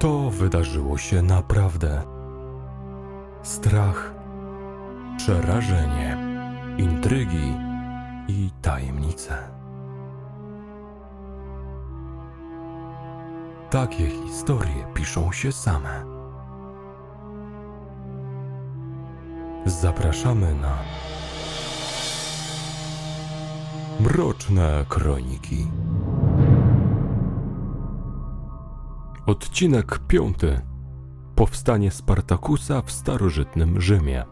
To wydarzyło się naprawdę. Strach, przerażenie, intrygi i tajemnice. Takie historie piszą się same. Zapraszamy na Mroczne Kroniki. Odcinek piąty. Powstanie Spartakusa w starożytnym Rzymie.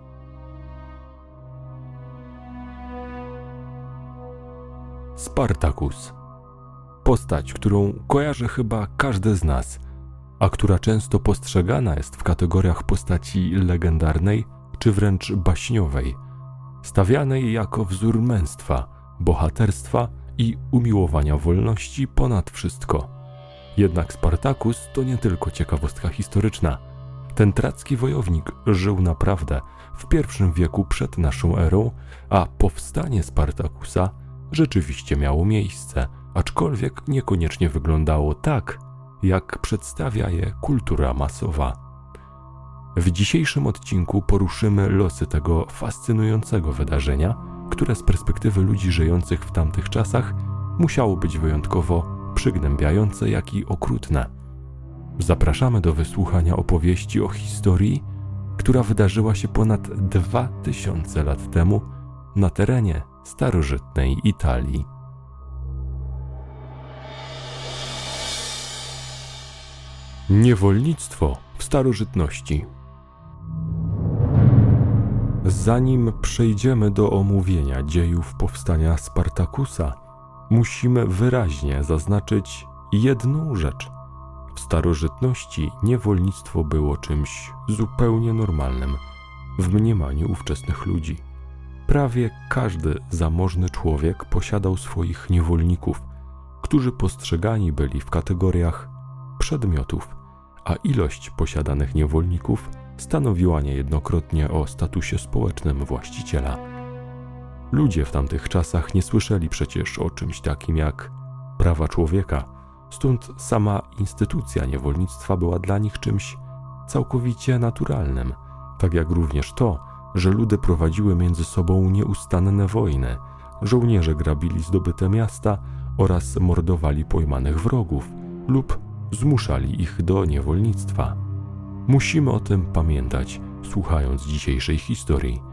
Spartakus. Postać, którą kojarzy chyba każdy z nas, a która często postrzegana jest w kategoriach postaci legendarnej czy wręcz baśniowej, stawianej jako wzór męstwa, bohaterstwa i umiłowania wolności ponad wszystko. Jednak Spartakus to nie tylko ciekawostka historyczna. Ten tracki wojownik żył naprawdę w pierwszym wieku przed naszą erą, a powstanie Spartakusa rzeczywiście miało miejsce, aczkolwiek niekoniecznie wyglądało tak, jak przedstawia je kultura masowa. W dzisiejszym odcinku poruszymy losy tego fascynującego wydarzenia, które z perspektywy ludzi żyjących w tamtych czasach musiało być wyjątkowo przygnębiające, jak i okrutne. Zapraszamy do wysłuchania opowieści o historii, która wydarzyła się ponad dwa tysiące lat temu na terenie starożytnej Italii. Niewolnictwo w starożytności. Zanim przejdziemy do omówienia dziejów powstania Spartakusa, musimy wyraźnie zaznaczyć jedną rzecz. W starożytności niewolnictwo było czymś zupełnie normalnym w mniemaniu ówczesnych ludzi. Prawie każdy zamożny człowiek posiadał swoich niewolników, którzy postrzegani byli w kategoriach przedmiotów, a ilość posiadanych niewolników stanowiła niejednokrotnie o statusie społecznym właściciela. Ludzie w tamtych czasach nie słyszeli przecież o czymś takim jak prawa człowieka, stąd sama instytucja niewolnictwa była dla nich czymś całkowicie naturalnym, tak jak również to, że ludy prowadziły między sobą nieustanne wojny, żołnierze grabili zdobyte miasta oraz mordowali pojmanych wrogów lub zmuszali ich do niewolnictwa. Musimy o tym pamiętać, słuchając dzisiejszej historii.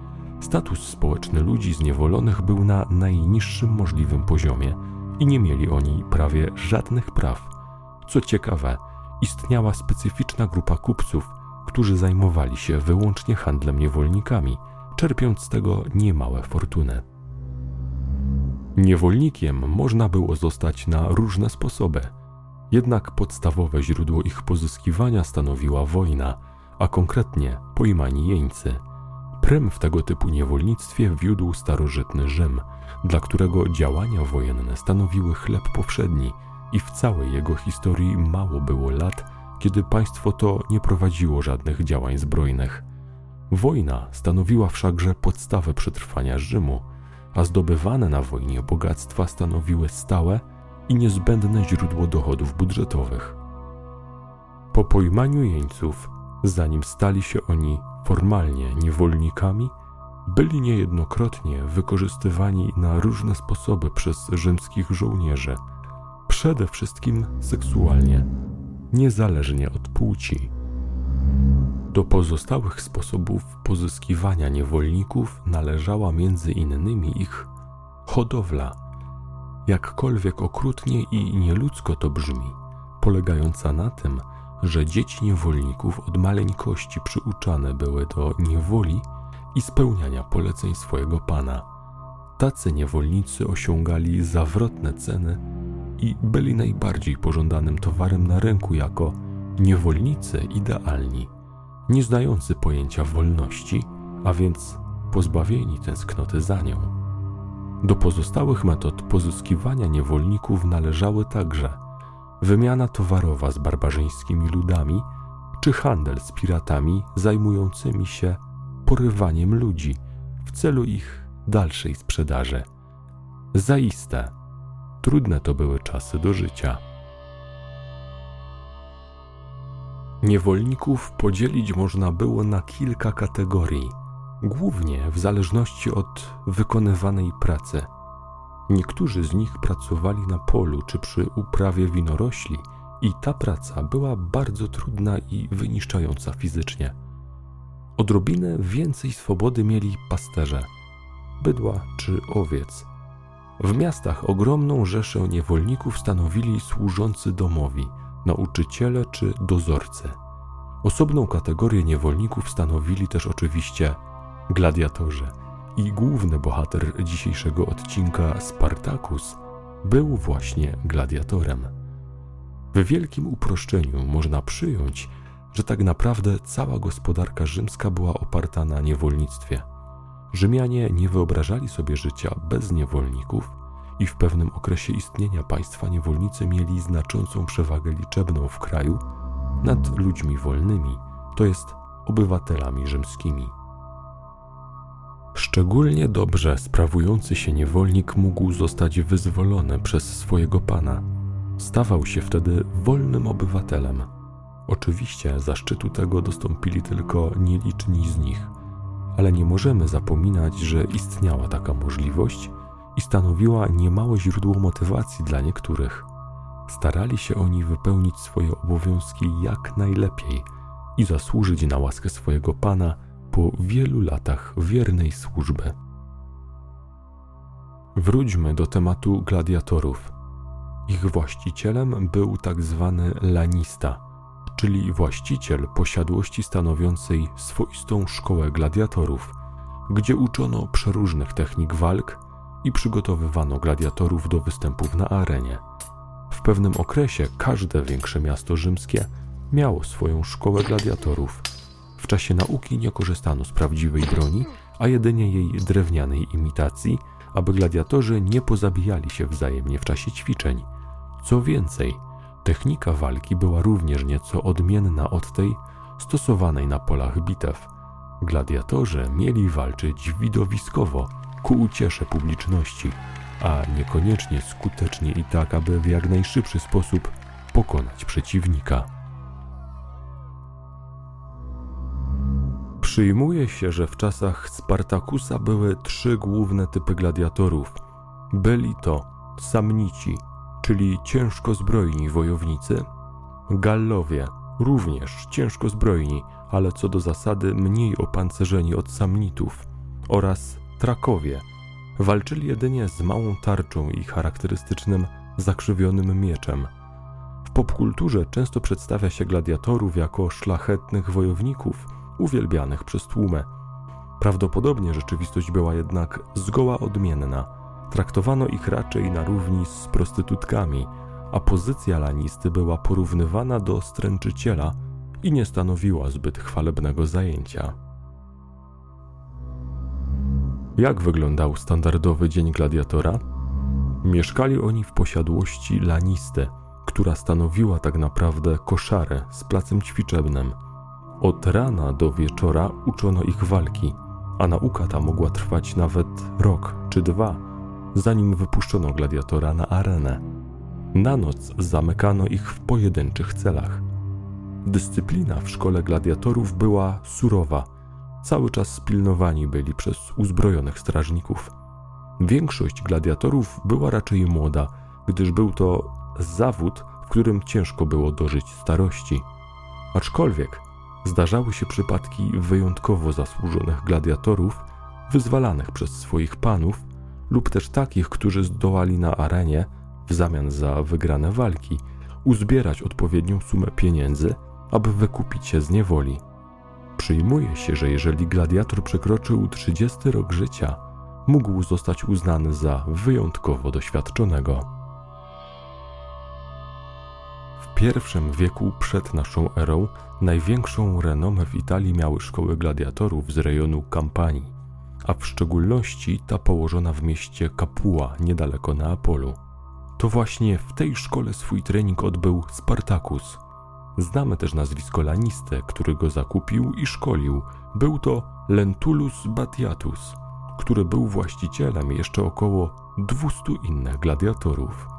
Status społeczny ludzi zniewolonych był na najniższym możliwym poziomie i nie mieli oni prawie żadnych praw. Co ciekawe, istniała specyficzna grupa kupców, którzy zajmowali się wyłącznie handlem niewolnikami, czerpiąc z tego niemałe fortuny. Niewolnikiem można było zostać na różne sposoby, jednak podstawowe źródło ich pozyskiwania stanowiła wojna, a konkretnie pojmani jeńcy – Prym w tego typu niewolnictwie wiódł starożytny Rzym, dla którego działania wojenne stanowiły chleb powszedni i w całej jego historii mało było lat, kiedy państwo to nie prowadziło żadnych działań zbrojnych. Wojna stanowiła wszakże podstawę przetrwania Rzymu, a zdobywane na wojnie bogactwa stanowiły stałe i niezbędne źródło dochodów budżetowych. Po pojmaniu jeńców, zanim stali się oni formalnie niewolnikami, byli niejednokrotnie wykorzystywani na różne sposoby przez rzymskich żołnierzy, przede wszystkim seksualnie, niezależnie od płci. Do pozostałych sposobów pozyskiwania niewolników należała między innymi ich hodowla, jakkolwiek okrutnie i nieludzko to brzmi, polegająca na tym, że dzieci niewolników od maleńkości przyuczane były do niewoli i spełniania poleceń swojego pana. Tacy niewolnicy osiągali zawrotne ceny i byli najbardziej pożądanym towarem na rynku jako niewolnicy idealni, nie znający pojęcia wolności, a więc pozbawieni tęsknoty za nią. Do pozostałych metod pozyskiwania niewolników należały także wymiana towarowa z barbarzyńskimi ludami, czy handel z piratami zajmującymi się porywaniem ludzi w celu ich dalszej sprzedaży. Zaiste, trudne to były czasy do życia. Niewolników podzielić można było na kilka kategorii, głównie w zależności od wykonywanej pracy. Niektórzy z nich pracowali na polu czy przy uprawie winorośli, i ta praca była bardzo trudna i wyniszczająca fizycznie. Odrobinę więcej swobody mieli pasterze, bydła czy owiec. W miastach ogromną rzeszę niewolników stanowili służący domowi, nauczyciele czy dozorcy. Osobną kategorię niewolników stanowili też oczywiście gladiatorzy. I główny bohater dzisiejszego odcinka, Spartacus, był właśnie gladiatorem. W wielkim uproszczeniu można przyjąć, że tak naprawdę cała gospodarka rzymska była oparta na niewolnictwie. Rzymianie nie wyobrażali sobie życia bez niewolników i w pewnym okresie istnienia państwa niewolnicy mieli znaczącą przewagę liczebną w kraju nad ludźmi wolnymi, to jest obywatelami rzymskimi. Szczególnie dobrze sprawujący się niewolnik mógł zostać wyzwolony przez swojego pana. Stawał się wtedy wolnym obywatelem. Oczywiście zaszczytu tego dostąpili tylko nieliczni z nich, ale nie możemy zapominać, że istniała taka możliwość i stanowiła niemałe źródło motywacji dla niektórych. Starali się oni wypełnić swoje obowiązki jak najlepiej i zasłużyć na łaskę swojego pana po wielu latach wiernej służby. Wróćmy do tematu gladiatorów. Ich właścicielem był tak zwany lanista, czyli właściciel posiadłości stanowiącej swoistą szkołę gladiatorów, gdzie uczono przeróżnych technik walk i przygotowywano gladiatorów do występów na arenie. W pewnym okresie każde większe miasto rzymskie miało swoją szkołę gladiatorów – w czasie nauki nie korzystano z prawdziwej broni, a jedynie jej drewnianej imitacji, aby gladiatorzy nie pozabijali się wzajemnie w czasie ćwiczeń. Co więcej, technika walki była również nieco odmienna od tej stosowanej na polach bitew. Gladiatorzy mieli walczyć widowiskowo, ku uciesze publiczności, a niekoniecznie skutecznie i tak, aby w jak najszybszy sposób pokonać przeciwnika. Przyjmuje się, że w czasach Spartakusa były trzy główne typy gladiatorów. Byli to samnici, czyli ciężko zbrojni wojownicy, Gallowie, również ciężko zbrojni, ale co do zasady mniej opancerzeni od samnitów, oraz Trakowie. Walczyli jedynie z małą tarczą i charakterystycznym zakrzywionym mieczem. W popkulturze często przedstawia się gladiatorów jako szlachetnych wojowników – uwielbianych przez tłumę. Prawdopodobnie rzeczywistość była jednak zgoła odmienna. Traktowano ich raczej na równi z prostytutkami, a pozycja lanisty była porównywana do stręczyciela i nie stanowiła zbyt chwalebnego zajęcia. Jak wyglądał standardowy dzień gladiatora? Mieszkali oni w posiadłości lanisty, która stanowiła tak naprawdę koszarę z placem ćwiczebnym – od rana do wieczora uczono ich walki, a nauka ta mogła trwać nawet rok czy dwa, zanim wypuszczono gladiatora na arenę. Na noc zamykano ich w pojedynczych celach. Dyscyplina w szkole gladiatorów była surowa. Cały czas spilnowani byli przez uzbrojonych strażników. Większość gladiatorów była raczej młoda, gdyż był to zawód, w którym ciężko było dożyć starości. Aczkolwiek zdarzały się przypadki wyjątkowo zasłużonych gladiatorów, wyzwalanych przez swoich panów, lub też takich, którzy zdołali na arenie, w zamian za wygrane walki, uzbierać odpowiednią sumę pieniędzy, aby wykupić się z niewoli. Przyjmuje się, że jeżeli gladiator przekroczył 30 rok życia, mógł zostać uznany za wyjątkowo doświadczonego. I wieku przed naszą erą największą renomę w Italii miały szkoły gladiatorów z rejonu Kampanii, a w szczególności ta położona w mieście Capua, niedaleko Neapolu. To właśnie w tej szkole swój trening odbył Spartacus. Znamy też nazwisko Laniste, który go zakupił i szkolił. Był to Lentulus Batiatus, który był właścicielem jeszcze około 200 innych gladiatorów.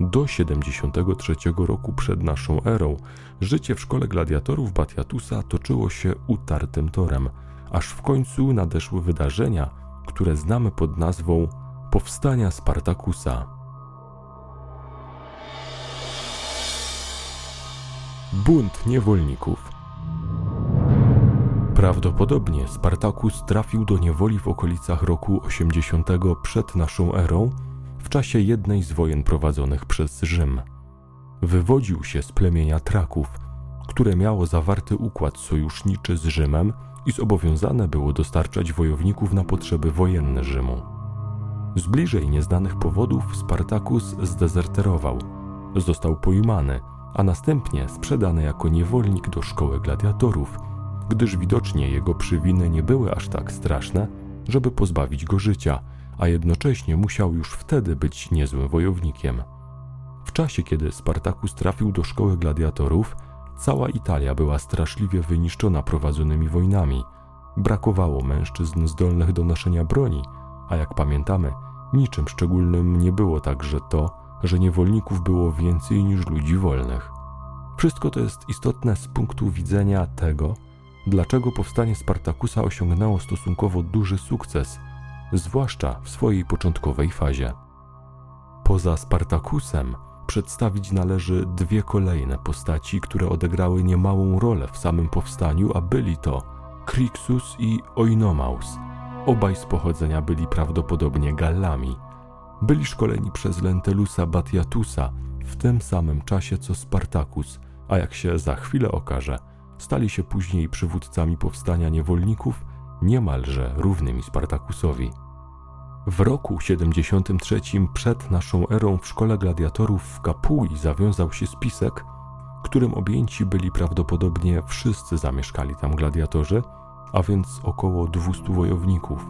Do 73 roku przed naszą erą życie w szkole gladiatorów Batiatusa toczyło się utartym torem, aż w końcu nadeszły wydarzenia, które znamy pod nazwą Powstania Spartakusa. Bunt niewolników. Prawdopodobnie Spartakus trafił do niewoli w okolicach roku 80 przed naszą erą, w czasie jednej z wojen prowadzonych przez Rzym. Wywodził się z plemienia Traków, które miało zawarty układ sojuszniczy z Rzymem i zobowiązane było dostarczać wojowników na potrzeby wojenne Rzymu. Z bliżej nieznanych powodów Spartakus zdezerterował, został pojmany, a następnie sprzedany jako niewolnik do szkoły gladiatorów, gdyż widocznie jego przywiny nie były aż tak straszne, żeby pozbawić go życia, a jednocześnie musiał już wtedy być niezłym wojownikiem. W czasie, kiedy Spartakus trafił do szkoły gladiatorów, cała Italia była straszliwie wyniszczona prowadzonymi wojnami. Brakowało mężczyzn zdolnych do noszenia broni, a jak pamiętamy, niczym szczególnym nie było także to, że niewolników było więcej niż ludzi wolnych. Wszystko to jest istotne z punktu widzenia tego, dlaczego powstanie Spartakusa osiągnęło stosunkowo duży sukces, zwłaszcza w swojej początkowej fazie. Poza Spartakusem przedstawić należy dwie kolejne postaci, które odegrały niemałą rolę w samym powstaniu, a byli to Crixus i Oinomaus. Obaj z pochodzenia byli prawdopodobnie Gallami. Byli szkoleni przez Lentelusa Batiatusa w tym samym czasie co Spartacus, a jak się za chwilę okaże, stali się później przywódcami powstania niewolników niemalże równymi Spartakusowi. W roku 73 przed naszą erą w szkole gladiatorów w Kapui zawiązał się spisek, którym objęci byli prawdopodobnie wszyscy zamieszkali tam gladiatorzy, a więc około 200 wojowników.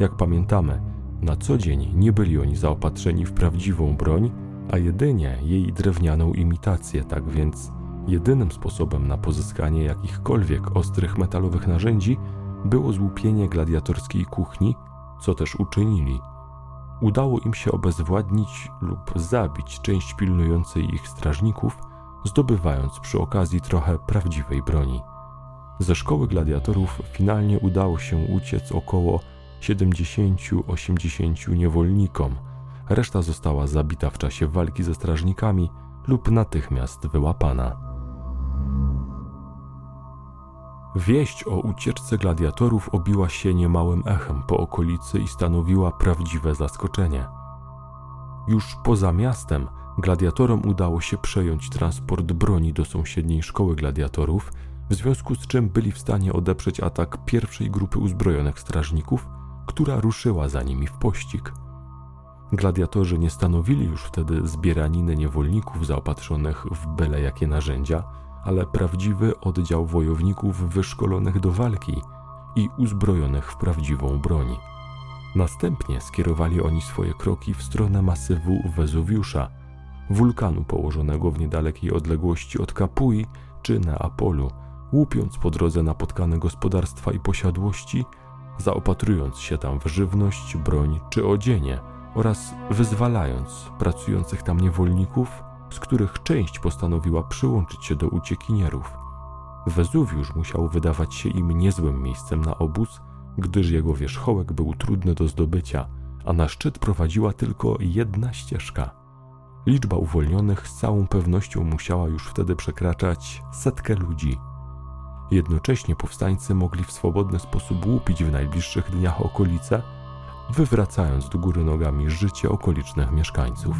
Jak pamiętamy, na co dzień nie byli oni zaopatrzeni w prawdziwą broń, a jedynie jej drewnianą imitację, tak więc jedynym sposobem na pozyskanie jakichkolwiek ostrych metalowych narzędzi było złupienie gladiatorskiej kuchni, co też uczynili. Udało im się obezwładnić lub zabić część pilnującej ich strażników, zdobywając przy okazji trochę prawdziwej broni. Ze szkoły gladiatorów finalnie udało się uciec około 70-80 niewolnikom. Reszta została zabita w czasie walki ze strażnikami lub natychmiast wyłapana. Wieść o ucieczce gladiatorów obiła się niemałym echem po okolicy i stanowiła prawdziwe zaskoczenie. Już poza miastem gladiatorom udało się przejąć transport broni do sąsiedniej szkoły gladiatorów, w związku z czym byli w stanie odeprzeć atak pierwszej grupy uzbrojonych strażników, która ruszyła za nimi w pościg. Gladiatorzy nie stanowili już wtedy zbieraniny niewolników zaopatrzonych w byle jakie narzędzia, ale prawdziwy oddział wojowników wyszkolonych do walki i uzbrojonych w prawdziwą broń. Następnie skierowali oni swoje kroki w stronę masywu Wezuwiusza, wulkanu położonego w niedalekiej odległości od Kapui czy Neapolu, łupiąc po drodze napotkane gospodarstwa i posiadłości, zaopatrując się tam w żywność, broń czy odzienie oraz wyzwalając pracujących tam niewolników z których część postanowiła przyłączyć się do uciekinierów. Wezuwiusz musiał wydawać się im niezłym miejscem na obóz, gdyż jego wierzchołek był trudny do zdobycia, a na szczyt prowadziła tylko jedna ścieżka. Liczba uwolnionych z całą pewnością musiała już wtedy przekraczać setkę ludzi. Jednocześnie powstańcy mogli w swobodny sposób łupić w najbliższych dniach okolice, wywracając do góry nogami życie okolicznych mieszkańców.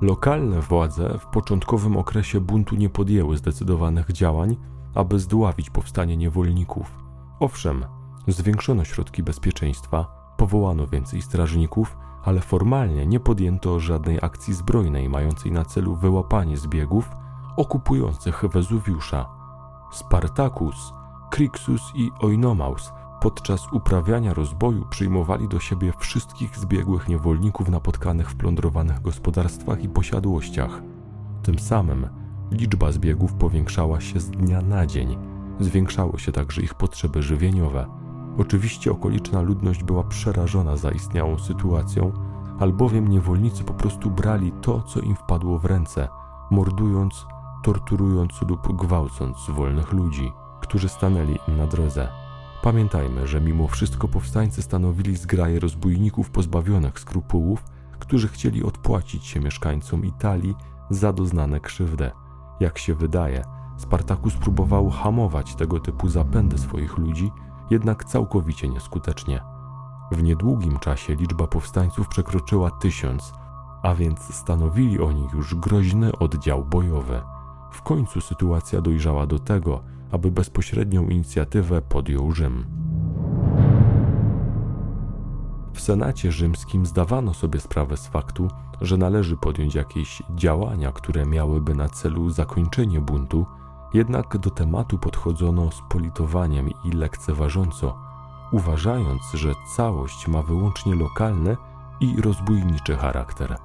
Lokalne władze w początkowym okresie buntu nie podjęły zdecydowanych działań, aby zdławić powstanie niewolników. Owszem, zwiększono środki bezpieczeństwa, powołano więcej strażników, ale formalnie nie podjęto żadnej akcji zbrojnej mającej na celu wyłapanie zbiegów okupujących Wezuwiusza. Spartacus, Crixus i Oinomaus Podczas uprawiania rozboju przyjmowali do siebie wszystkich zbiegłych niewolników napotkanych w plądrowanych gospodarstwach i posiadłościach. Tym samym liczba zbiegów powiększała się z dnia na dzień, zwiększały się także ich potrzeby żywieniowe. Oczywiście okoliczna ludność była przerażona zaistniałą sytuacją, albowiem niewolnicy po prostu brali to, co im wpadło w ręce, mordując, torturując lub gwałcąc wolnych ludzi, którzy stanęli im na drodze. Pamiętajmy, że mimo wszystko powstańcy stanowili zgraje rozbójników pozbawionych skrupułów, którzy chcieli odpłacić się mieszkańcom Italii za doznane krzywdy. Jak się wydaje, Spartakus próbował hamować tego typu zapędy swoich ludzi, jednak całkowicie nieskutecznie. W niedługim czasie liczba powstańców przekroczyła tysiąc, a więc stanowili oni już groźny oddział bojowy. W końcu sytuacja dojrzała do tego, aby bezpośrednią inicjatywę podjął Rzym. W Senacie Rzymskim zdawano sobie sprawę z faktu, że należy podjąć jakieś działania, które miałyby na celu zakończenie buntu, jednak do tematu podchodzono z politowaniem i lekceważąco, uważając, że całość ma wyłącznie lokalny i rozbójniczy charakter.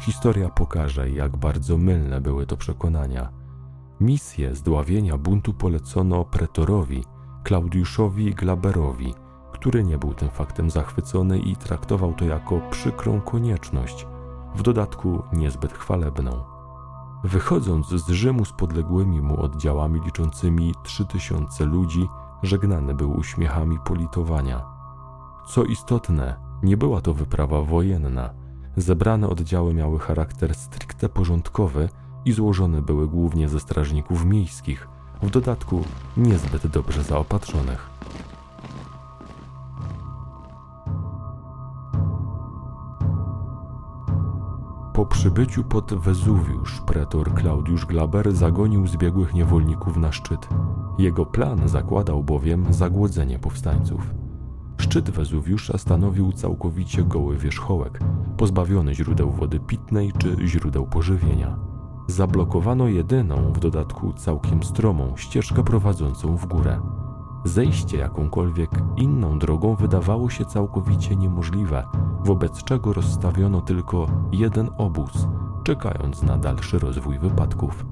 Historia pokaże, jak bardzo mylne były to przekonania. Misję zdławienia buntu polecono pretorowi, Klaudiuszowi Glaberowi, który nie był tym faktem zachwycony i traktował to jako przykrą konieczność, w dodatku niezbyt chwalebną. Wychodząc z Rzymu z podległymi mu oddziałami liczącymi 3000 ludzi, żegnany był uśmiechami politowania. Co istotne, nie była to wyprawa wojenna. Zebrane oddziały miały charakter stricte porządkowy i złożone były głównie ze strażników miejskich, w dodatku niezbyt dobrze zaopatrzonych. Po przybyciu pod Wezuwiusz pretor Klaudiusz Glaber zagonił zbiegłych niewolników na szczyt. Jego plan zakładał bowiem zagłodzenie powstańców. Szczyt Wezuwiusza stanowił całkowicie goły wierzchołek, pozbawiony źródeł wody pitnej czy źródeł pożywienia. Zablokowano jedyną, w dodatku całkiem stromą, ścieżkę prowadzącą w górę. Zejście jakąkolwiek inną drogą wydawało się całkowicie niemożliwe, wobec czego rozstawiono tylko jeden obóz, czekając na dalszy rozwój wypadków.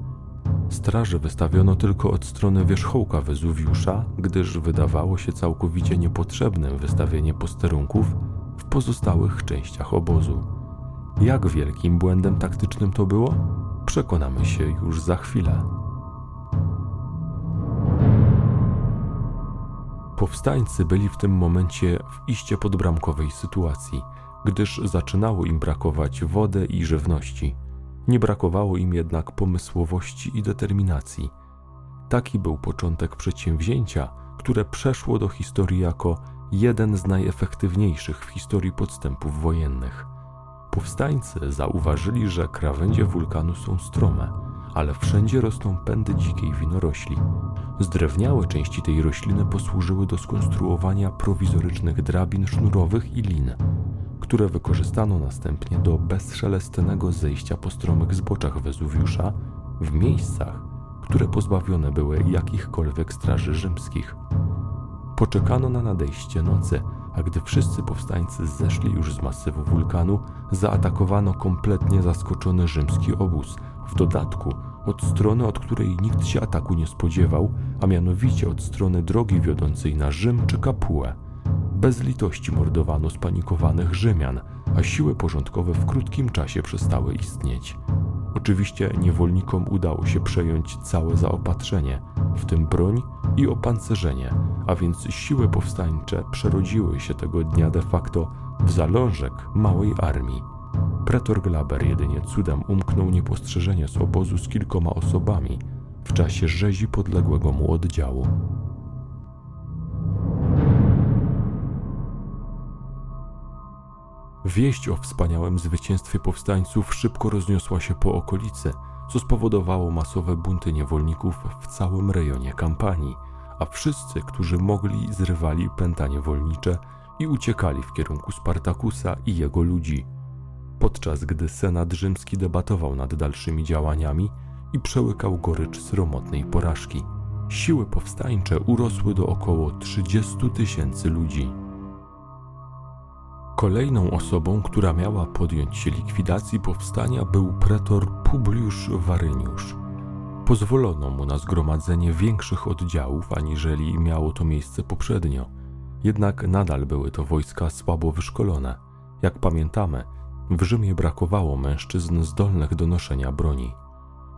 Straży wystawiono tylko od strony wierzchołka Wezuwiusza, gdyż wydawało się całkowicie niepotrzebnym wystawienie posterunków w pozostałych częściach obozu. Jak wielkim błędem taktycznym to było? Przekonamy się już za chwilę. Powstańcy byli w tym momencie w iście podbramkowej sytuacji, gdyż zaczynało im brakować wody i żywności. Nie brakowało im jednak pomysłowości i determinacji. Taki był początek przedsięwzięcia, które przeszło do historii jako jeden z najefektywniejszych w historii podstępów wojennych. Powstańcy zauważyli, że krawędzie wulkanu są strome, ale wszędzie rosną pędy dzikiej winorośli. Zdrewniałe części tej rośliny posłużyły do skonstruowania prowizorycznych drabin sznurowych i lin, które wykorzystano następnie do bezszelestnego zejścia po stromych zboczach Wezuwiusza w miejscach, które pozbawione były jakichkolwiek straży rzymskich. Poczekano na nadejście nocy, a gdy wszyscy powstańcy zeszli już z masywu wulkanu, zaatakowano kompletnie zaskoczony rzymski obóz. W dodatku od strony, od której nikt się ataku nie spodziewał, a mianowicie od strony drogi wiodącej na Rzym czy Kapułę. Bez litości mordowano spanikowanych Rzymian, a siły porządkowe w krótkim czasie przestały istnieć. Oczywiście niewolnikom udało się przejąć całe zaopatrzenie, w tym broń i opancerzenie, a więc siły powstańcze przerodziły się tego dnia de facto w zalążek małej armii. Pretor Glaber jedynie cudem umknął niepostrzeżenie z obozu z kilkoma osobami w czasie rzezi podległego mu oddziału. Wieść o wspaniałym zwycięstwie powstańców szybko rozniosła się po okolicy, co spowodowało masowe bunty niewolników w całym rejonie kampanii, a wszyscy, którzy mogli, zrywali pęta niewolnicze i uciekali w kierunku Spartakusa i jego ludzi. Podczas gdy Senat Rzymski debatował nad dalszymi działaniami i przełykał gorycz sromotnej porażki, siły powstańcze urosły do około 30 tysięcy ludzi. Kolejną osobą, która miała podjąć się likwidacji powstania, był pretor Publiusz Waryniusz. Pozwolono mu na zgromadzenie większych oddziałów, aniżeli miało to miejsce poprzednio. Jednak nadal były to wojska słabo wyszkolone. Jak pamiętamy, W Rzymie brakowało mężczyzn zdolnych do noszenia broni.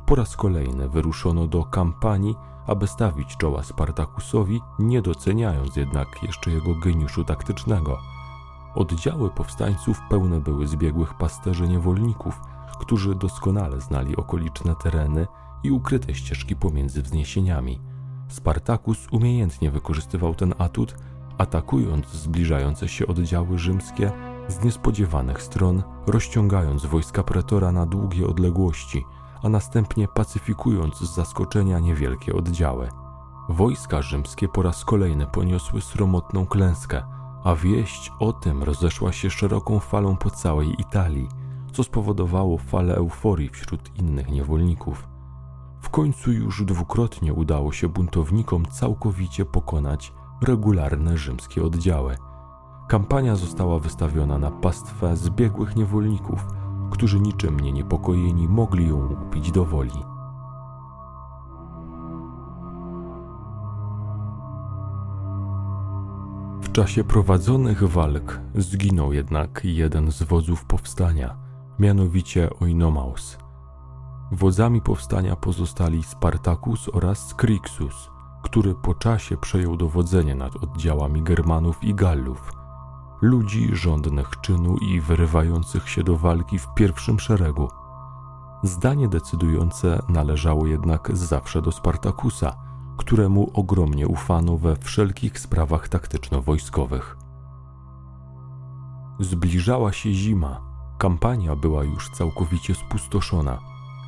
Po raz kolejny wyruszono do kampanii, aby stawić czoła Spartakusowi, nie doceniając jednak jeszcze jego geniuszu taktycznego. Oddziały powstańców pełne były zbiegłych pasterzy niewolników, którzy doskonale znali okoliczne tereny i ukryte ścieżki pomiędzy wzniesieniami. Spartakus umiejętnie wykorzystywał ten atut, atakując zbliżające się oddziały rzymskie z niespodziewanych stron, rozciągając wojska pretora na długie odległości, a następnie pacyfikując z zaskoczenia niewielkie oddziały. Wojska rzymskie po raz kolejny poniosły sromotną klęskę, a wieść o tym rozeszła się szeroką falą po całej Italii, co spowodowało falę euforii wśród innych niewolników. W końcu już dwukrotnie udało się buntownikom całkowicie pokonać regularne rzymskie oddziały. Kampania została wystawiona na pastwę zbiegłych niewolników, którzy niczym nie niepokojeni mogli ją upić do woli. Czasie prowadzonych walk zginął jednak jeden z wodzów powstania, mianowicie Oinomaus. Wodzami powstania pozostali Spartacus oraz Crixus, który po czasie przejął dowodzenie nad oddziałami Germanów i Gallów – ludzi żądnych czynu i wyrywających się do walki w pierwszym szeregu. Zdanie decydujące należało jednak zawsze do Spartakusa, któremu ogromnie ufano we wszelkich sprawach taktyczno-wojskowych. Zbliżała się zima, kampania była już całkowicie spustoszona.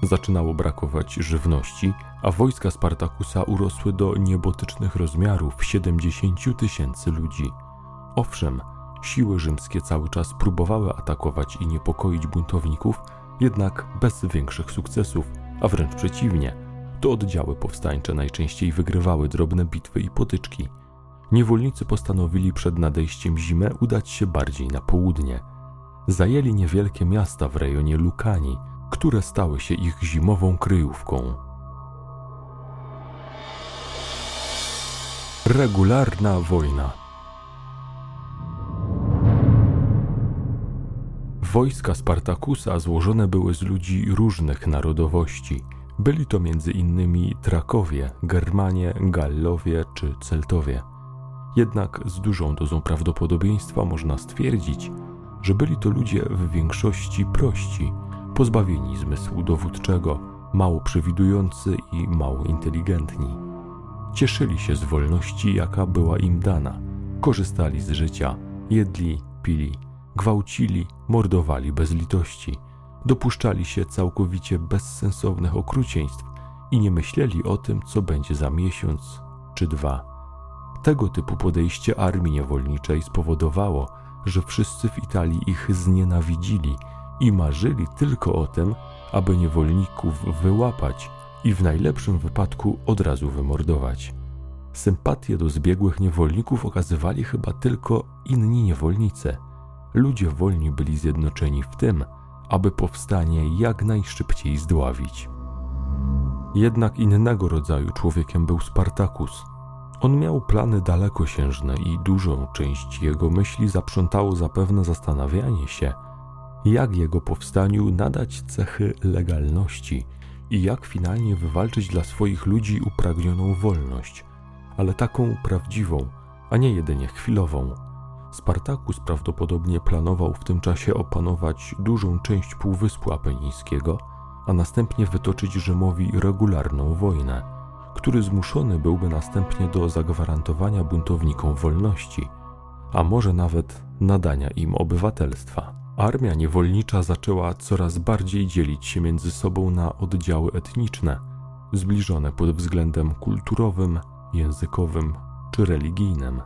Zaczynało brakować żywności, a wojska Spartakusa urosły do niebotycznych rozmiarów 70 tysięcy ludzi. Owszem, Siły rzymskie cały czas próbowały atakować i niepokoić buntowników, jednak bez większych sukcesów, a wręcz przeciwnie. To oddziały powstańcze najczęściej wygrywały drobne bitwy i potyczki. Niewolnicy postanowili przed nadejściem zimy udać się bardziej na południe. Zajęli niewielkie miasta w rejonie Lukani, które stały się ich zimową kryjówką. Regularna wojna. Wojska Spartakusa złożone były z ludzi różnych narodowości. Byli to m.in. Trakowie, Germanie, Gallowie czy Celtowie. Jednak z dużą dozą prawdopodobieństwa można stwierdzić, że byli to ludzie w większości prości, pozbawieni zmysłu dowódczego, mało przewidujący i mało inteligentni. Cieszyli się z wolności, jaka była im dana, korzystali z życia, jedli, pili gwałcili, mordowali bez litości, dopuszczali się całkowicie bezsensownych okrucieństw i nie myśleli o tym, co będzie za miesiąc czy dwa. Tego typu podejście armii niewolniczej spowodowało, że wszyscy w Italii ich znienawidzili i marzyli tylko o tym, aby niewolników wyłapać i w najlepszym wypadku od razu wymordować. Sympatię do zbiegłych niewolników okazywali chyba tylko inni niewolnicy – ludzie wolni byli zjednoczeni w tym, aby powstanie jak najszybciej zdławić. Jednak innego rodzaju człowiekiem był Spartakus. On miał plany dalekosiężne i dużą część jego myśli zaprzątało zapewne zastanawianie się, jak jego powstaniu nadać cechy legalności i jak finalnie wywalczyć dla swoich ludzi upragnioną wolność, ale taką prawdziwą, a nie jedynie chwilową. Spartakus prawdopodobnie planował w tym czasie opanować dużą część Półwyspu Apenińskiego, a następnie wytoczyć Rzymowi regularną wojnę, który zmuszony byłby następnie do zagwarantowania buntownikom wolności, a może nawet nadania im obywatelstwa. Armia niewolnicza zaczęła coraz bardziej dzielić się między sobą na oddziały etniczne, zbliżone pod względem kulturowym, językowym czy religijnym.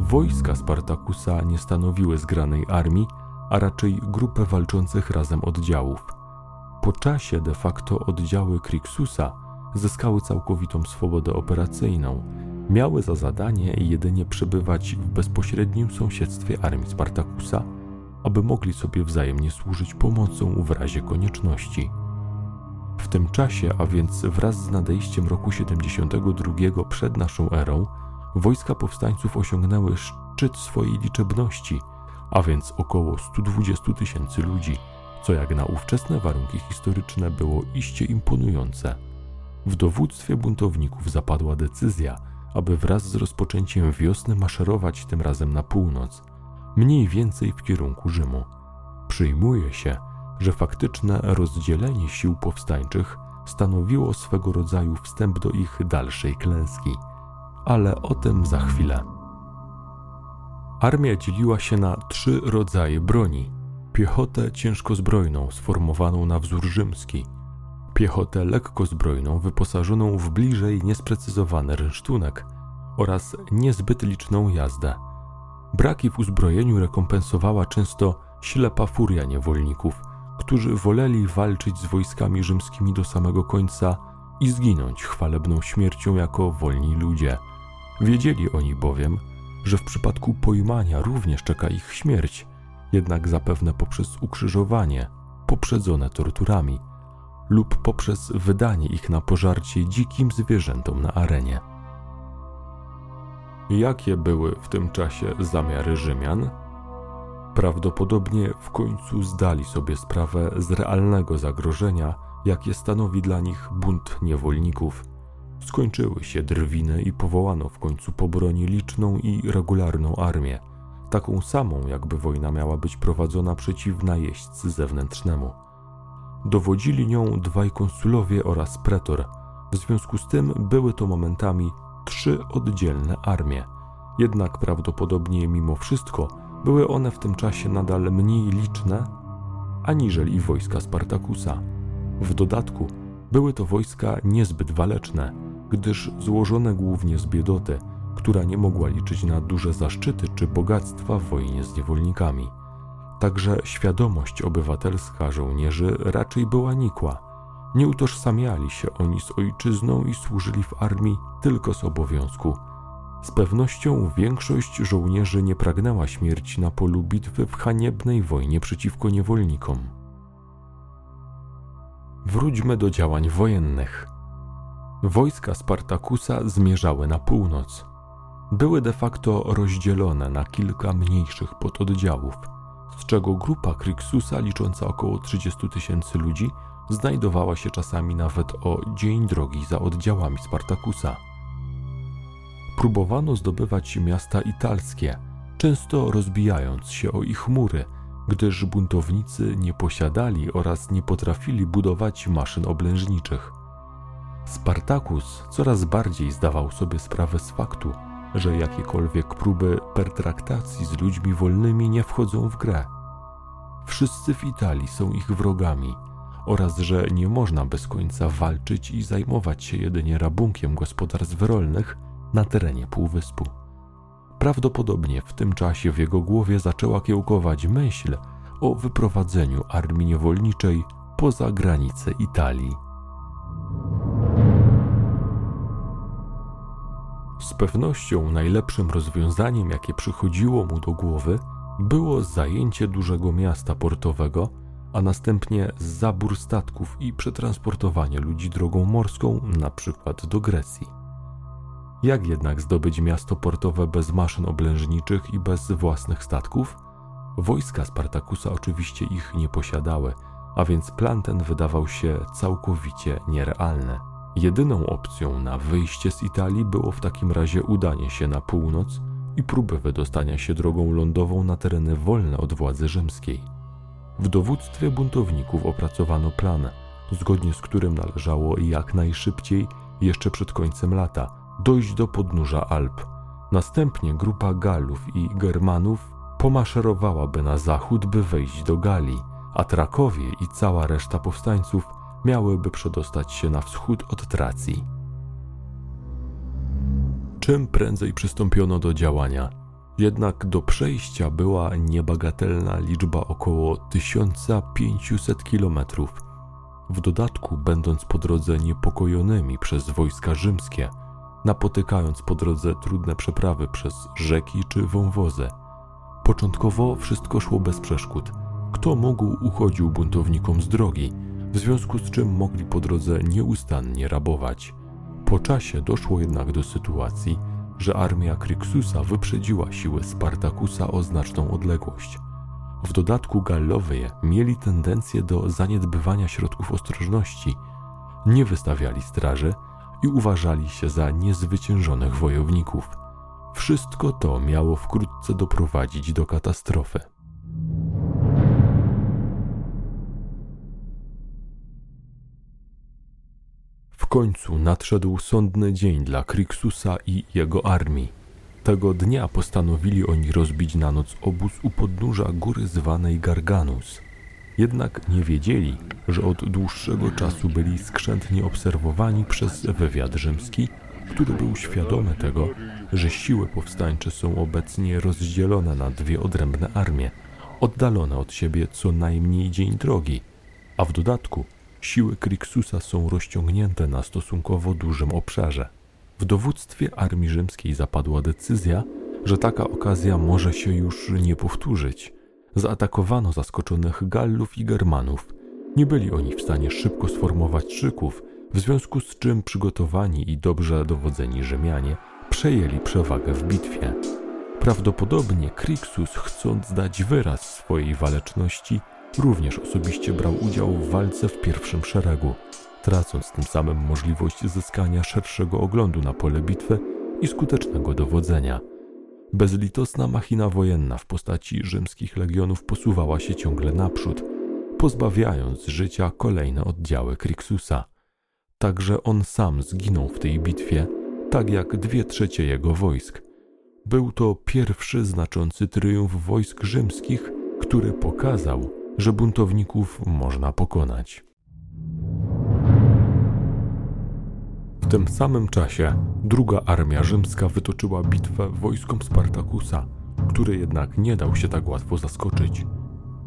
Wojska Spartakusa nie stanowiły zgranej armii, a raczej grupę walczących razem oddziałów. Po czasie de facto oddziały Krixusa zyskały całkowitą swobodę operacyjną. Miały za zadanie jedynie przebywać w bezpośrednim sąsiedztwie armii Spartakusa, aby mogli sobie wzajemnie służyć pomocą w razie konieczności. W tym czasie, a więc wraz z nadejściem roku 72 przed naszą erą, wojska powstańców osiągnęły szczyt swojej liczebności, a więc około 120 tysięcy ludzi, co jak na ówczesne warunki historyczne było iście imponujące. W dowództwie buntowników zapadła decyzja, aby wraz z rozpoczęciem wiosny maszerować tym razem na północ, mniej więcej w kierunku Rzymu. Przyjmuje się, że faktyczne rozdzielenie sił powstańczych stanowiło swego rodzaju wstęp do ich dalszej klęski, ale o tym za chwilę. Armia dzieliła się na trzy rodzaje broni: piechotę ciężkozbrojną sformowaną na wzór rzymski, piechotę lekkozbrojną wyposażoną w bliżej niesprecyzowany rynsztunek oraz niezbyt liczną jazdę. Braki w uzbrojeniu rekompensowała często ślepa furia niewolników, którzy woleli walczyć z wojskami rzymskimi do samego końca i zginąć chwalebną śmiercią jako wolni ludzie. Wiedzieli oni bowiem, że w przypadku pojmania również czeka ich śmierć, jednak zapewne poprzez ukrzyżowanie, poprzedzone torturami, lub poprzez wydanie ich na pożarcie dzikim zwierzętom na arenie. Jakie były w tym czasie zamiary Rzymian? Prawdopodobnie w końcu zdali sobie sprawę z realnego zagrożenia, jakie stanowi dla nich bunt niewolników. Skończyły się drwiny i powołano w końcu po broni liczną i regularną armię, taką samą, jakby wojna miała być prowadzona przeciw najeźdźcy zewnętrznemu. Dowodzili nią dwaj konsulowie oraz pretor. W związku z tym były to momentami trzy oddzielne armie. Jednak prawdopodobnie mimo wszystko były one w tym czasie nadal mniej liczne aniżeli wojska Spartakusa. W dodatku były to wojska niezbyt waleczne, gdyż złożone głównie z biedoty, która nie mogła liczyć na duże zaszczyty czy bogactwa w wojnie z niewolnikami. Także świadomość obywatelska żołnierzy raczej była nikła. Nie utożsamiali się oni z ojczyzną i służyli w armii tylko z obowiązku. Z pewnością większość żołnierzy nie pragnęła śmierci na polu bitwy w haniebnej wojnie przeciwko niewolnikom. Wróćmy do działań wojennych. Wojska Spartakusa zmierzały na północ. Były de facto rozdzielone na kilka mniejszych pododdziałów – z czego grupa Kryksusa licząca około 30 tysięcy ludzi znajdowała się czasami nawet o dzień drogi za oddziałami Spartakusa. Próbowano zdobywać miasta italskie, często rozbijając się o ich mury, gdyż buntownicy nie posiadali oraz nie potrafili budować maszyn oblężniczych. Spartakus coraz bardziej zdawał sobie sprawę z faktu, że jakiekolwiek próby pertraktacji z ludźmi wolnymi nie wchodzą w grę. Wszyscy w Italii są ich wrogami oraz że nie można bez końca walczyć i zajmować się jedynie rabunkiem gospodarstw rolnych na terenie półwyspu. Prawdopodobnie w tym czasie w jego głowie zaczęła kiełkować myśl o wyprowadzeniu armii niewolniczej poza granice Italii. Z pewnością najlepszym rozwiązaniem, jakie przychodziło mu do głowy, było zajęcie dużego miasta portowego, a następnie zabór statków i przetransportowanie ludzi drogą morską, na przykład do Grecji. Jak jednak zdobyć miasto portowe bez maszyn oblężniczych i bez własnych statków? Wojska Spartakusa oczywiście ich nie posiadały, a więc plan ten wydawał się całkowicie nierealny. Jedyną opcją na wyjście z Italii było w takim razie udanie się na północ i próbę wydostania się drogą lądową na tereny wolne od władzy rzymskiej. W dowództwie buntowników opracowano plan, zgodnie z którym należało jak najszybciej, jeszcze przed końcem lata, dojść do podnóża Alp. Następnie grupa Galów i Germanów pomaszerowałaby na zachód, by wejść do Galii, a Trakowie i cała reszta powstańców miałyby przedostać się na wschód od Tracji. Czym prędzej przystąpiono do działania, jednak do przejścia była niebagatelna liczba około 1500 kilometrów. W dodatku, będąc po drodze niepokojonymi przez wojska rzymskie, napotykając po drodze trudne przeprawy przez rzeki czy wąwozy. Początkowo wszystko szło bez przeszkód. Kto mógł, uchodził buntownikom z drogi, w związku z czym mogli po drodze nieustannie rabować. Po czasie doszło jednak do sytuacji, że armia Kryksusa wyprzedziła siły Spartakusa o znaczną odległość. W dodatku Gallowie mieli tendencję do zaniedbywania środków ostrożności, nie wystawiali straży i uważali się za niezwyciężonych wojowników. Wszystko to miało wkrótce doprowadzić do katastrofy. Końcu nadszedł sądny dzień dla Krixusa i jego armii. Tego dnia postanowili oni rozbić na noc obóz u podnóża góry zwanej Garganus. Jednak nie wiedzieli, że od dłuższego czasu byli skrzętnie obserwowani przez wywiad rzymski, który był świadomy tego, że siły powstańcze są obecnie rozdzielone na dwie odrębne armie, oddalone od siebie co najmniej dzień drogi, a w dodatku siły Krixusa są rozciągnięte na stosunkowo dużym obszarze. W dowództwie armii rzymskiej zapadła decyzja, że taka okazja może się już nie powtórzyć. Zaatakowano zaskoczonych Gallów i Germanów. Nie byli oni w stanie szybko sformować szyków, w związku z czym przygotowani i dobrze dowodzeni Rzymianie przejęli przewagę w bitwie. Prawdopodobnie Krixus, chcąc dać wyraz swojej waleczności, również osobiście brał udział w walce w pierwszym szeregu tracąc tym samym możliwość zyskania szerszego oglądu na pole bitwy i skutecznego dowodzenia. Bezlitosna machina wojenna w postaci rzymskich legionów posuwała się ciągle naprzód, pozbawiając życia kolejne oddziały Krixusa. Także on sam zginął w tej bitwie, tak jak dwie trzecie jego wojsk. Był to pierwszy znaczący triumf wojsk rzymskich, który pokazał, że buntowników można pokonać. tym samym czasie druga armia rzymska wytoczyła bitwę wojskom Spartakusa, który jednak nie dał się tak łatwo zaskoczyć.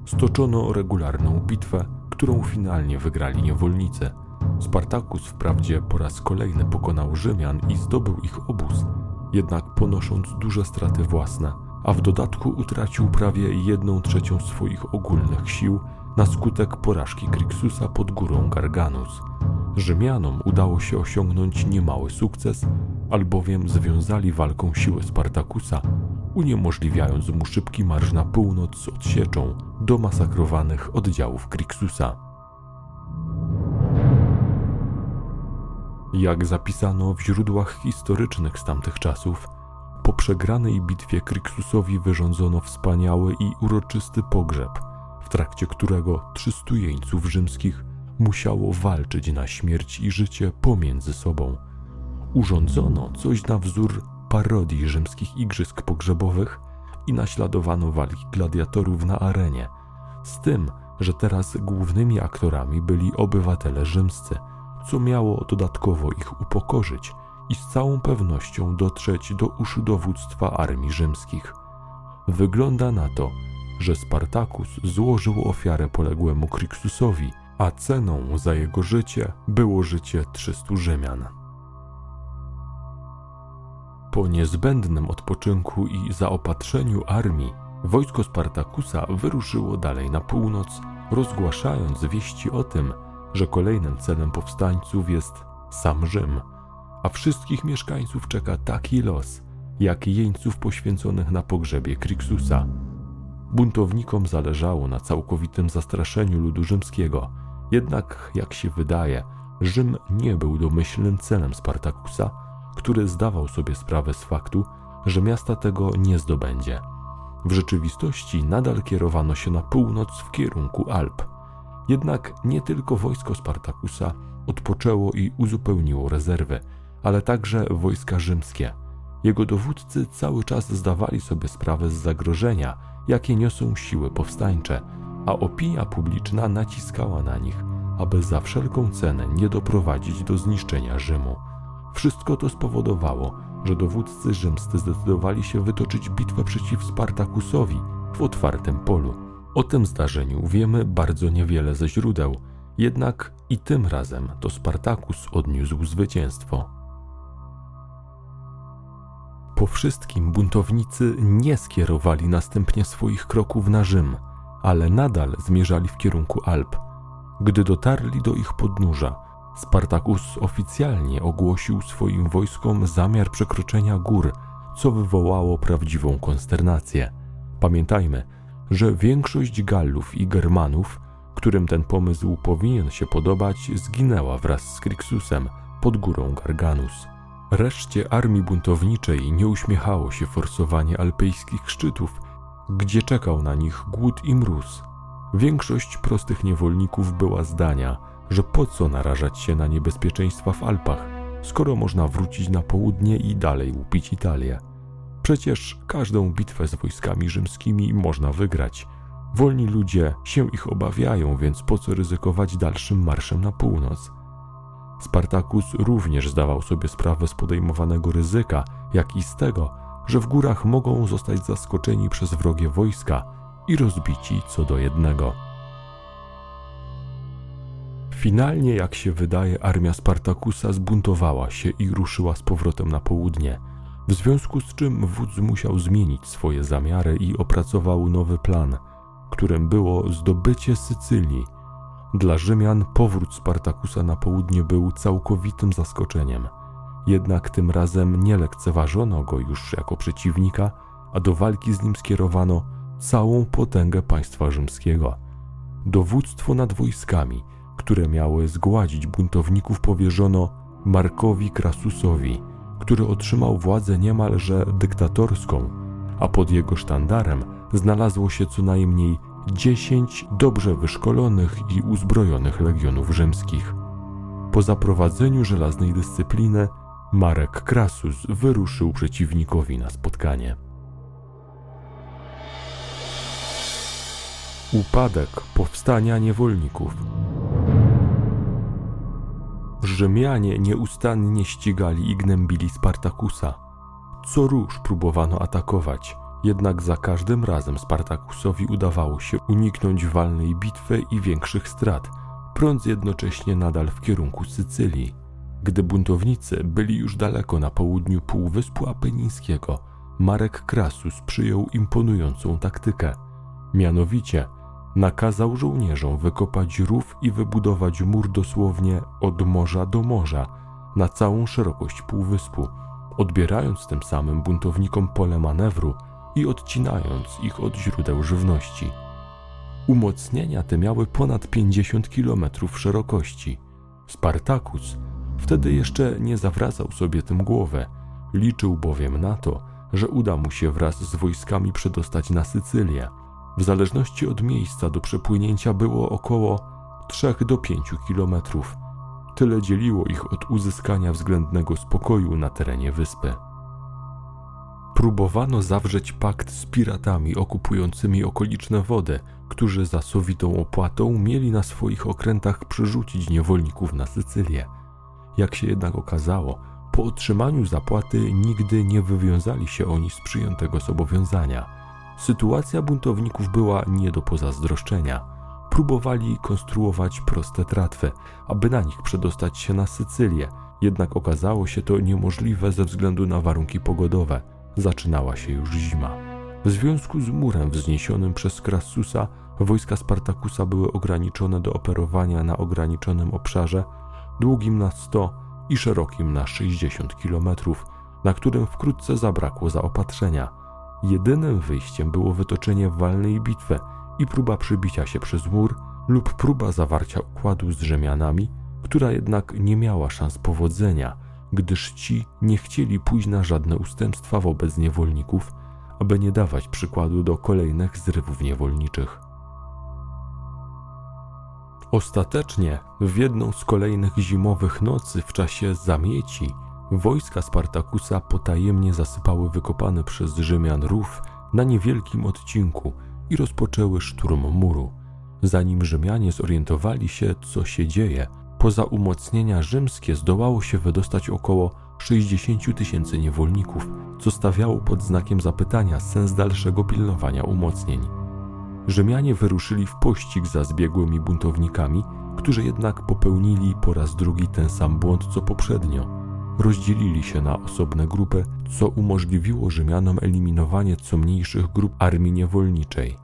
Stoczono regularną bitwę, którą finalnie wygrali niewolnicy. Spartakus wprawdzie po raz kolejny pokonał Rzymian i zdobył ich obóz, jednak ponosząc duże straty własne, a w dodatku utracił prawie jedną trzecią swoich ogólnych sił na skutek porażki Krixusa pod górą Garganus. Rzymianom udało się osiągnąć niemały sukces, albowiem związali walką siły Spartakusa, uniemożliwiając mu szybki marsz na północ z odsieczą do masakrowanych oddziałów Krixusa. Jak zapisano w źródłach historycznych z tamtych czasów, po przegranej bitwie Krixusowi wyrządzono wspaniały i uroczysty pogrzeb, w trakcie którego 300 jeńców rzymskich musiało walczyć na śmierć i życie pomiędzy sobą. Urządzono coś na wzór parodii rzymskich igrzysk pogrzebowych i naśladowano walki gladiatorów na arenie, z tym, że teraz głównymi aktorami byli obywatele rzymscy, co miało dodatkowo ich upokorzyć i z całą pewnością dotrzeć do uszu dowództwa armii rzymskich. Wygląda na to, że Spartakus złożył ofiarę poległemu Krixusowi – a ceną za jego życie było życie 300 Rzymian. Po niezbędnym odpoczynku i zaopatrzeniu armii, wojsko Spartakusa wyruszyło dalej na północ, rozgłaszając wieści o tym, że kolejnym celem powstańców jest sam Rzym, a wszystkich mieszkańców czeka taki los, jak jeńców poświęconych na pogrzebie Krixusa. Buntownikom zależało na całkowitym zastraszeniu ludu rzymskiego – jednak, jak się wydaje, Rzym nie był domyślnym celem Spartakusa, który zdawał sobie sprawę z faktu, że miasta tego nie zdobędzie. W rzeczywistości nadal kierowano się na północ w kierunku Alp. Jednak nie tylko wojsko Spartakusa odpoczęło i uzupełniło rezerwy, ale także wojska rzymskie. Jego dowódcy cały czas zdawali sobie sprawę z zagrożenia, jakie niosą siły powstańcze – a opinia publiczna naciskała na nich, aby za wszelką cenę nie doprowadzić do zniszczenia Rzymu. Wszystko to spowodowało, że dowódcy rzymscy zdecydowali się wytoczyć bitwę przeciw Spartakusowi w otwartym polu. O tym zdarzeniu wiemy bardzo niewiele ze źródeł, jednak i tym razem to Spartakus odniósł zwycięstwo. Po wszystkim buntownicy nie skierowali następnie swoich kroków na Rzym – ale nadal zmierzali w kierunku Alp. Gdy dotarli do ich podnóża, Spartakus oficjalnie ogłosił swoim wojskom zamiar przekroczenia gór, co wywołało prawdziwą konsternację. Pamiętajmy, że większość Gallów i Germanów, którym ten pomysł powinien się podobać, zginęła wraz z Krixusem pod górą Garganus. Reszcie armii buntowniczej nie uśmiechało się forsowanie alpejskich szczytów, gdzie czekał na nich głód i mróz. Większość prostych niewolników była zdania, że po co narażać się na niebezpieczeństwa w Alpach, skoro można wrócić na południe i dalej łupić Italię. Przecież każdą bitwę z wojskami rzymskimi można wygrać. Wolni ludzie się ich obawiają, więc po co ryzykować dalszym marszem na północ? Spartacus również zdawał sobie sprawę z podejmowanego ryzyka, jak i z tego, że w górach mogą zostać zaskoczeni przez wrogie wojska i rozbici co do jednego. Finalnie, jak się wydaje, armia Spartakusa zbuntowała się i ruszyła z powrotem na południe, w związku z czym wódz musiał zmienić swoje zamiary i opracował nowy plan, którym było zdobycie Sycylii. Dla Rzymian powrót Spartakusa na południe był całkowitym zaskoczeniem. Jednak tym razem nie lekceważono go już jako przeciwnika, a do walki z nim skierowano całą potęgę państwa rzymskiego. Dowództwo nad wojskami – które miały zgładzić buntowników, powierzono Markowi Krasusowi, który otrzymał władzę niemalże dyktatorską, a pod jego sztandarem znalazło się co najmniej dziesięć dobrze wyszkolonych i uzbrojonych legionów rzymskich. Po zaprowadzeniu żelaznej dyscypliny, Marek Krasus wyruszył przeciwnikowi na spotkanie. Upadek powstania niewolników. Rzymianie nieustannie ścigali i gnębili Spartakusa. Co róż próbowano atakować, jednak za każdym razem Spartakusowi udawało się uniknąć walnej bitwy i większych strat, prąc jednocześnie nadal w kierunku Sycylii. Gdy buntownicy byli już daleko na południu Półwyspu Apenińskiego, Marek Krasus przyjął imponującą taktykę. Mianowicie nakazał żołnierzom wykopać rów i wybudować mur dosłownie od morza do morza na całą szerokość półwyspu, odbierając tym samym buntownikom pole manewru i odcinając ich od źródeł żywności. Umocnienia te miały ponad 50 km szerokości. Spartacus wtedy jeszcze nie zawracał sobie tym głowę, liczył bowiem na to, że uda mu się wraz z wojskami przedostać na Sycylię w zależności od miejsca do przepłynięcia było około 3 do 5 kilometrów. Tyle dzieliło ich od uzyskania względnego spokoju na terenie wyspy. Próbowano zawrzeć pakt z piratami okupującymi okoliczne wody, którzy za sowitą opłatą mieli na swoich okrętach przerzucić niewolników na Sycylię. Jak się jednak okazało, po otrzymaniu zapłaty nigdy nie wywiązali się oni z przyjętego zobowiązania – Sytuacja buntowników była nie do pozazdroszczenia. Próbowali konstruować proste tratwy, aby na nich przedostać się na Sycylię, jednak okazało się to niemożliwe ze względu na warunki pogodowe. Zaczynała się już zima. W związku z murem wzniesionym przez Krasusa, wojska Spartakusa były ograniczone do operowania na ograniczonym obszarze, długim na 100 i szerokim na 60 kilometrów, na którym wkrótce zabrakło zaopatrzenia. Jedynym wyjściem było wytoczenie walnej bitwy i próba przybicia się przez mur lub próba zawarcia układu z Rzymianami, która jednak nie miała szans powodzenia, gdyż ci nie chcieli pójść na żadne ustępstwa wobec niewolników, aby nie dawać przykładu do kolejnych zrywów niewolniczych. Ostatecznie w jedną z kolejnych zimowych nocy w czasie zamieci Wojska Spartakusa potajemnie zasypały wykopany przez Rzymian rów na niewielkim odcinku i rozpoczęły szturm muru. Zanim Rzymianie zorientowali się, co się dzieje, poza umocnienia rzymskie zdołało się wydostać około 60 tysięcy niewolników, co stawiało pod znakiem zapytania sens dalszego pilnowania umocnień. Rzymianie wyruszyli w pościg za zbiegłymi buntownikami, którzy jednak popełnili po raz drugi ten sam błąd co poprzednio rozdzielili się na osobne grupy, co umożliwiło Rzymianom eliminowanie co mniejszych grup armii niewolniczej.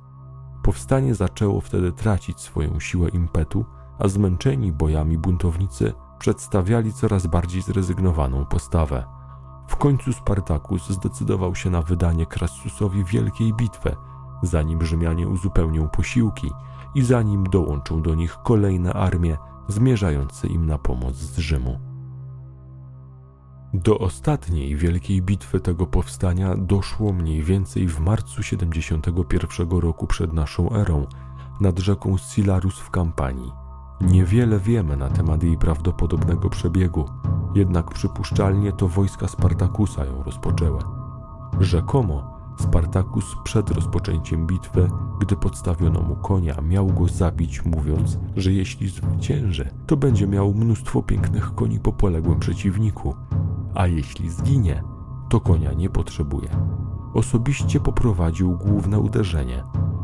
Powstanie zaczęło wtedy tracić swoją siłę impetu, a zmęczeni bojami buntownicy przedstawiali coraz bardziej zrezygnowaną postawę. W końcu Spartacus zdecydował się na wydanie Krassusowi wielkiej bitwy, zanim Rzymianie uzupełnią posiłki i zanim dołączą do nich kolejne armie zmierzające im na pomoc z Rzymu. Do ostatniej wielkiej bitwy tego powstania doszło mniej więcej w marcu 71 roku przed naszą erą nad rzeką Silarus w kampanii. Niewiele wiemy na temat jej prawdopodobnego przebiegu, jednak przypuszczalnie to wojska Spartakusa ją rozpoczęły. Rzekomo Spartakus przed rozpoczęciem bitwy, gdy podstawiono mu konia, miał go zabić, mówiąc, że jeśli zwycięży, to będzie miał mnóstwo pięknych koni po poległym przeciwniku, a jeśli zginie, to konia nie potrzebuje. Osobiście poprowadził główne uderzenie.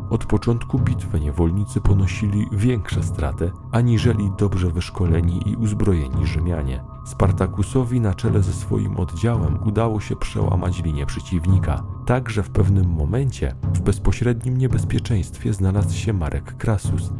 Od początku bitwy niewolnicy ponosili większe straty aniżeli dobrze wyszkoleni i uzbrojeni Rzymianie. Spartakusowi na czele ze swoim oddziałem udało się przełamać linię przeciwnika, tak że w pewnym momencie w bezpośrednim niebezpieczeństwie znalazł się Marek Krasus.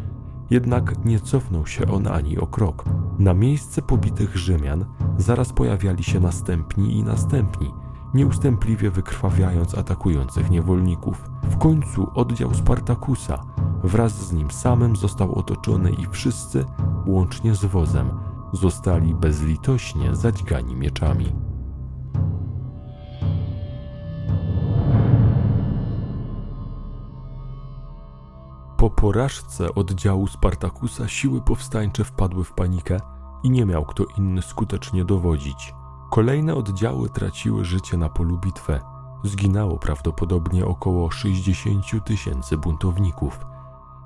Jednak nie cofnął się on ani o krok. Na miejsce pobitych Rzymian zaraz pojawiali się następni i następni, nieustępliwie wykrwawiając atakujących niewolników. W końcu oddział Spartakusa wraz z nim samym został otoczony i wszyscy, łącznie z wozem, zostali bezlitośnie zadźgani mieczami. Po porażce oddziału Spartakusa siły powstańcze wpadły w panikę i nie miał kto inny skutecznie dowodzić. Kolejne oddziały traciły życie na polu bitwy. Zginęło prawdopodobnie około 60 tysięcy buntowników.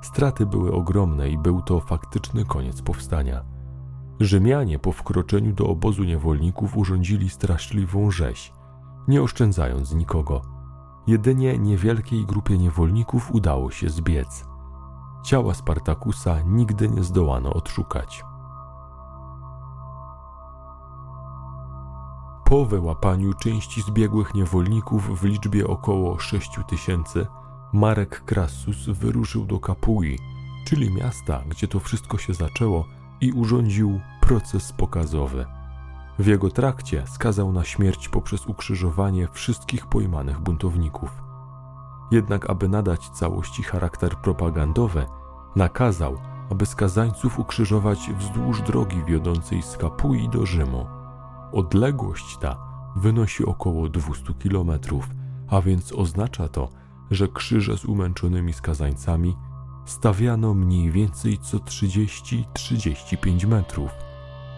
Straty były ogromne i był to faktyczny koniec powstania. Rzymianie po wkroczeniu do obozu niewolników urządzili straszliwą rzeź, nie oszczędzając nikogo. Jedynie niewielkiej grupie niewolników udało się zbiec. Ciała Spartakusa nigdy nie zdołano odszukać. Po wyłapaniu części zbiegłych niewolników w liczbie około 6 tysięcy, Marek Crassus wyruszył do Kapui, czyli miasta, gdzie to wszystko się zaczęło, i urządził proces pokazowy. W jego trakcie skazał na śmierć poprzez ukrzyżowanie wszystkich pojmanych buntowników. Jednak, aby nadać całości charakter propagandowy, nakazał, aby skazańców ukrzyżować wzdłuż drogi wiodącej z Kapui do Rzymu. Odległość ta wynosi około 200 kilometrów, a więc oznacza to, że krzyże z umęczonymi skazańcami stawiano mniej więcej co 30-35 metrów.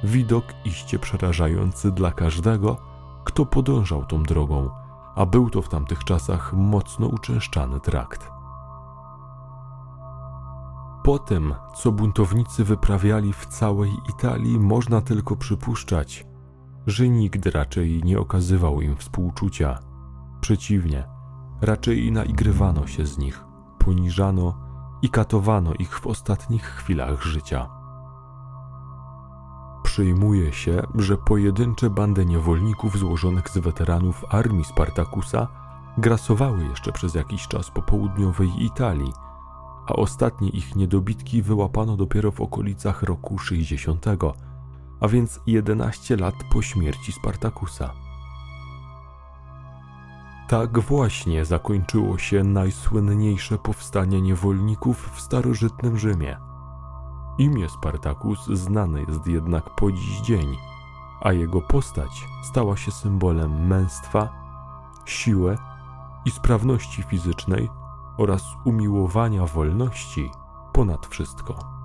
Widok iście przerażający dla każdego, kto podążał tą drogą, a był to w tamtych czasach mocno uczęszczany trakt. Po tym, co buntownicy wyprawiali w całej Italii, można tylko przypuszczać, że nikt raczej nie okazywał im współczucia. Przeciwnie, raczej naigrywano się z nich, poniżano i katowano ich w ostatnich chwilach życia. Przyjmuje się, że pojedyncze bandy niewolników złożonych z weteranów armii Spartakusa grasowały jeszcze przez jakiś czas po południowej Italii, a ostatnie ich niedobitki wyłapano dopiero w okolicach roku 60 a więc 11 lat po śmierci Spartakusa. Tak właśnie zakończyło się najsłynniejsze powstanie niewolników w starożytnym Rzymie. Imię Spartakus znane jest jednak po dziś dzień, a jego postać stała się symbolem męstwa, siły i sprawności fizycznej oraz umiłowania wolności ponad wszystko.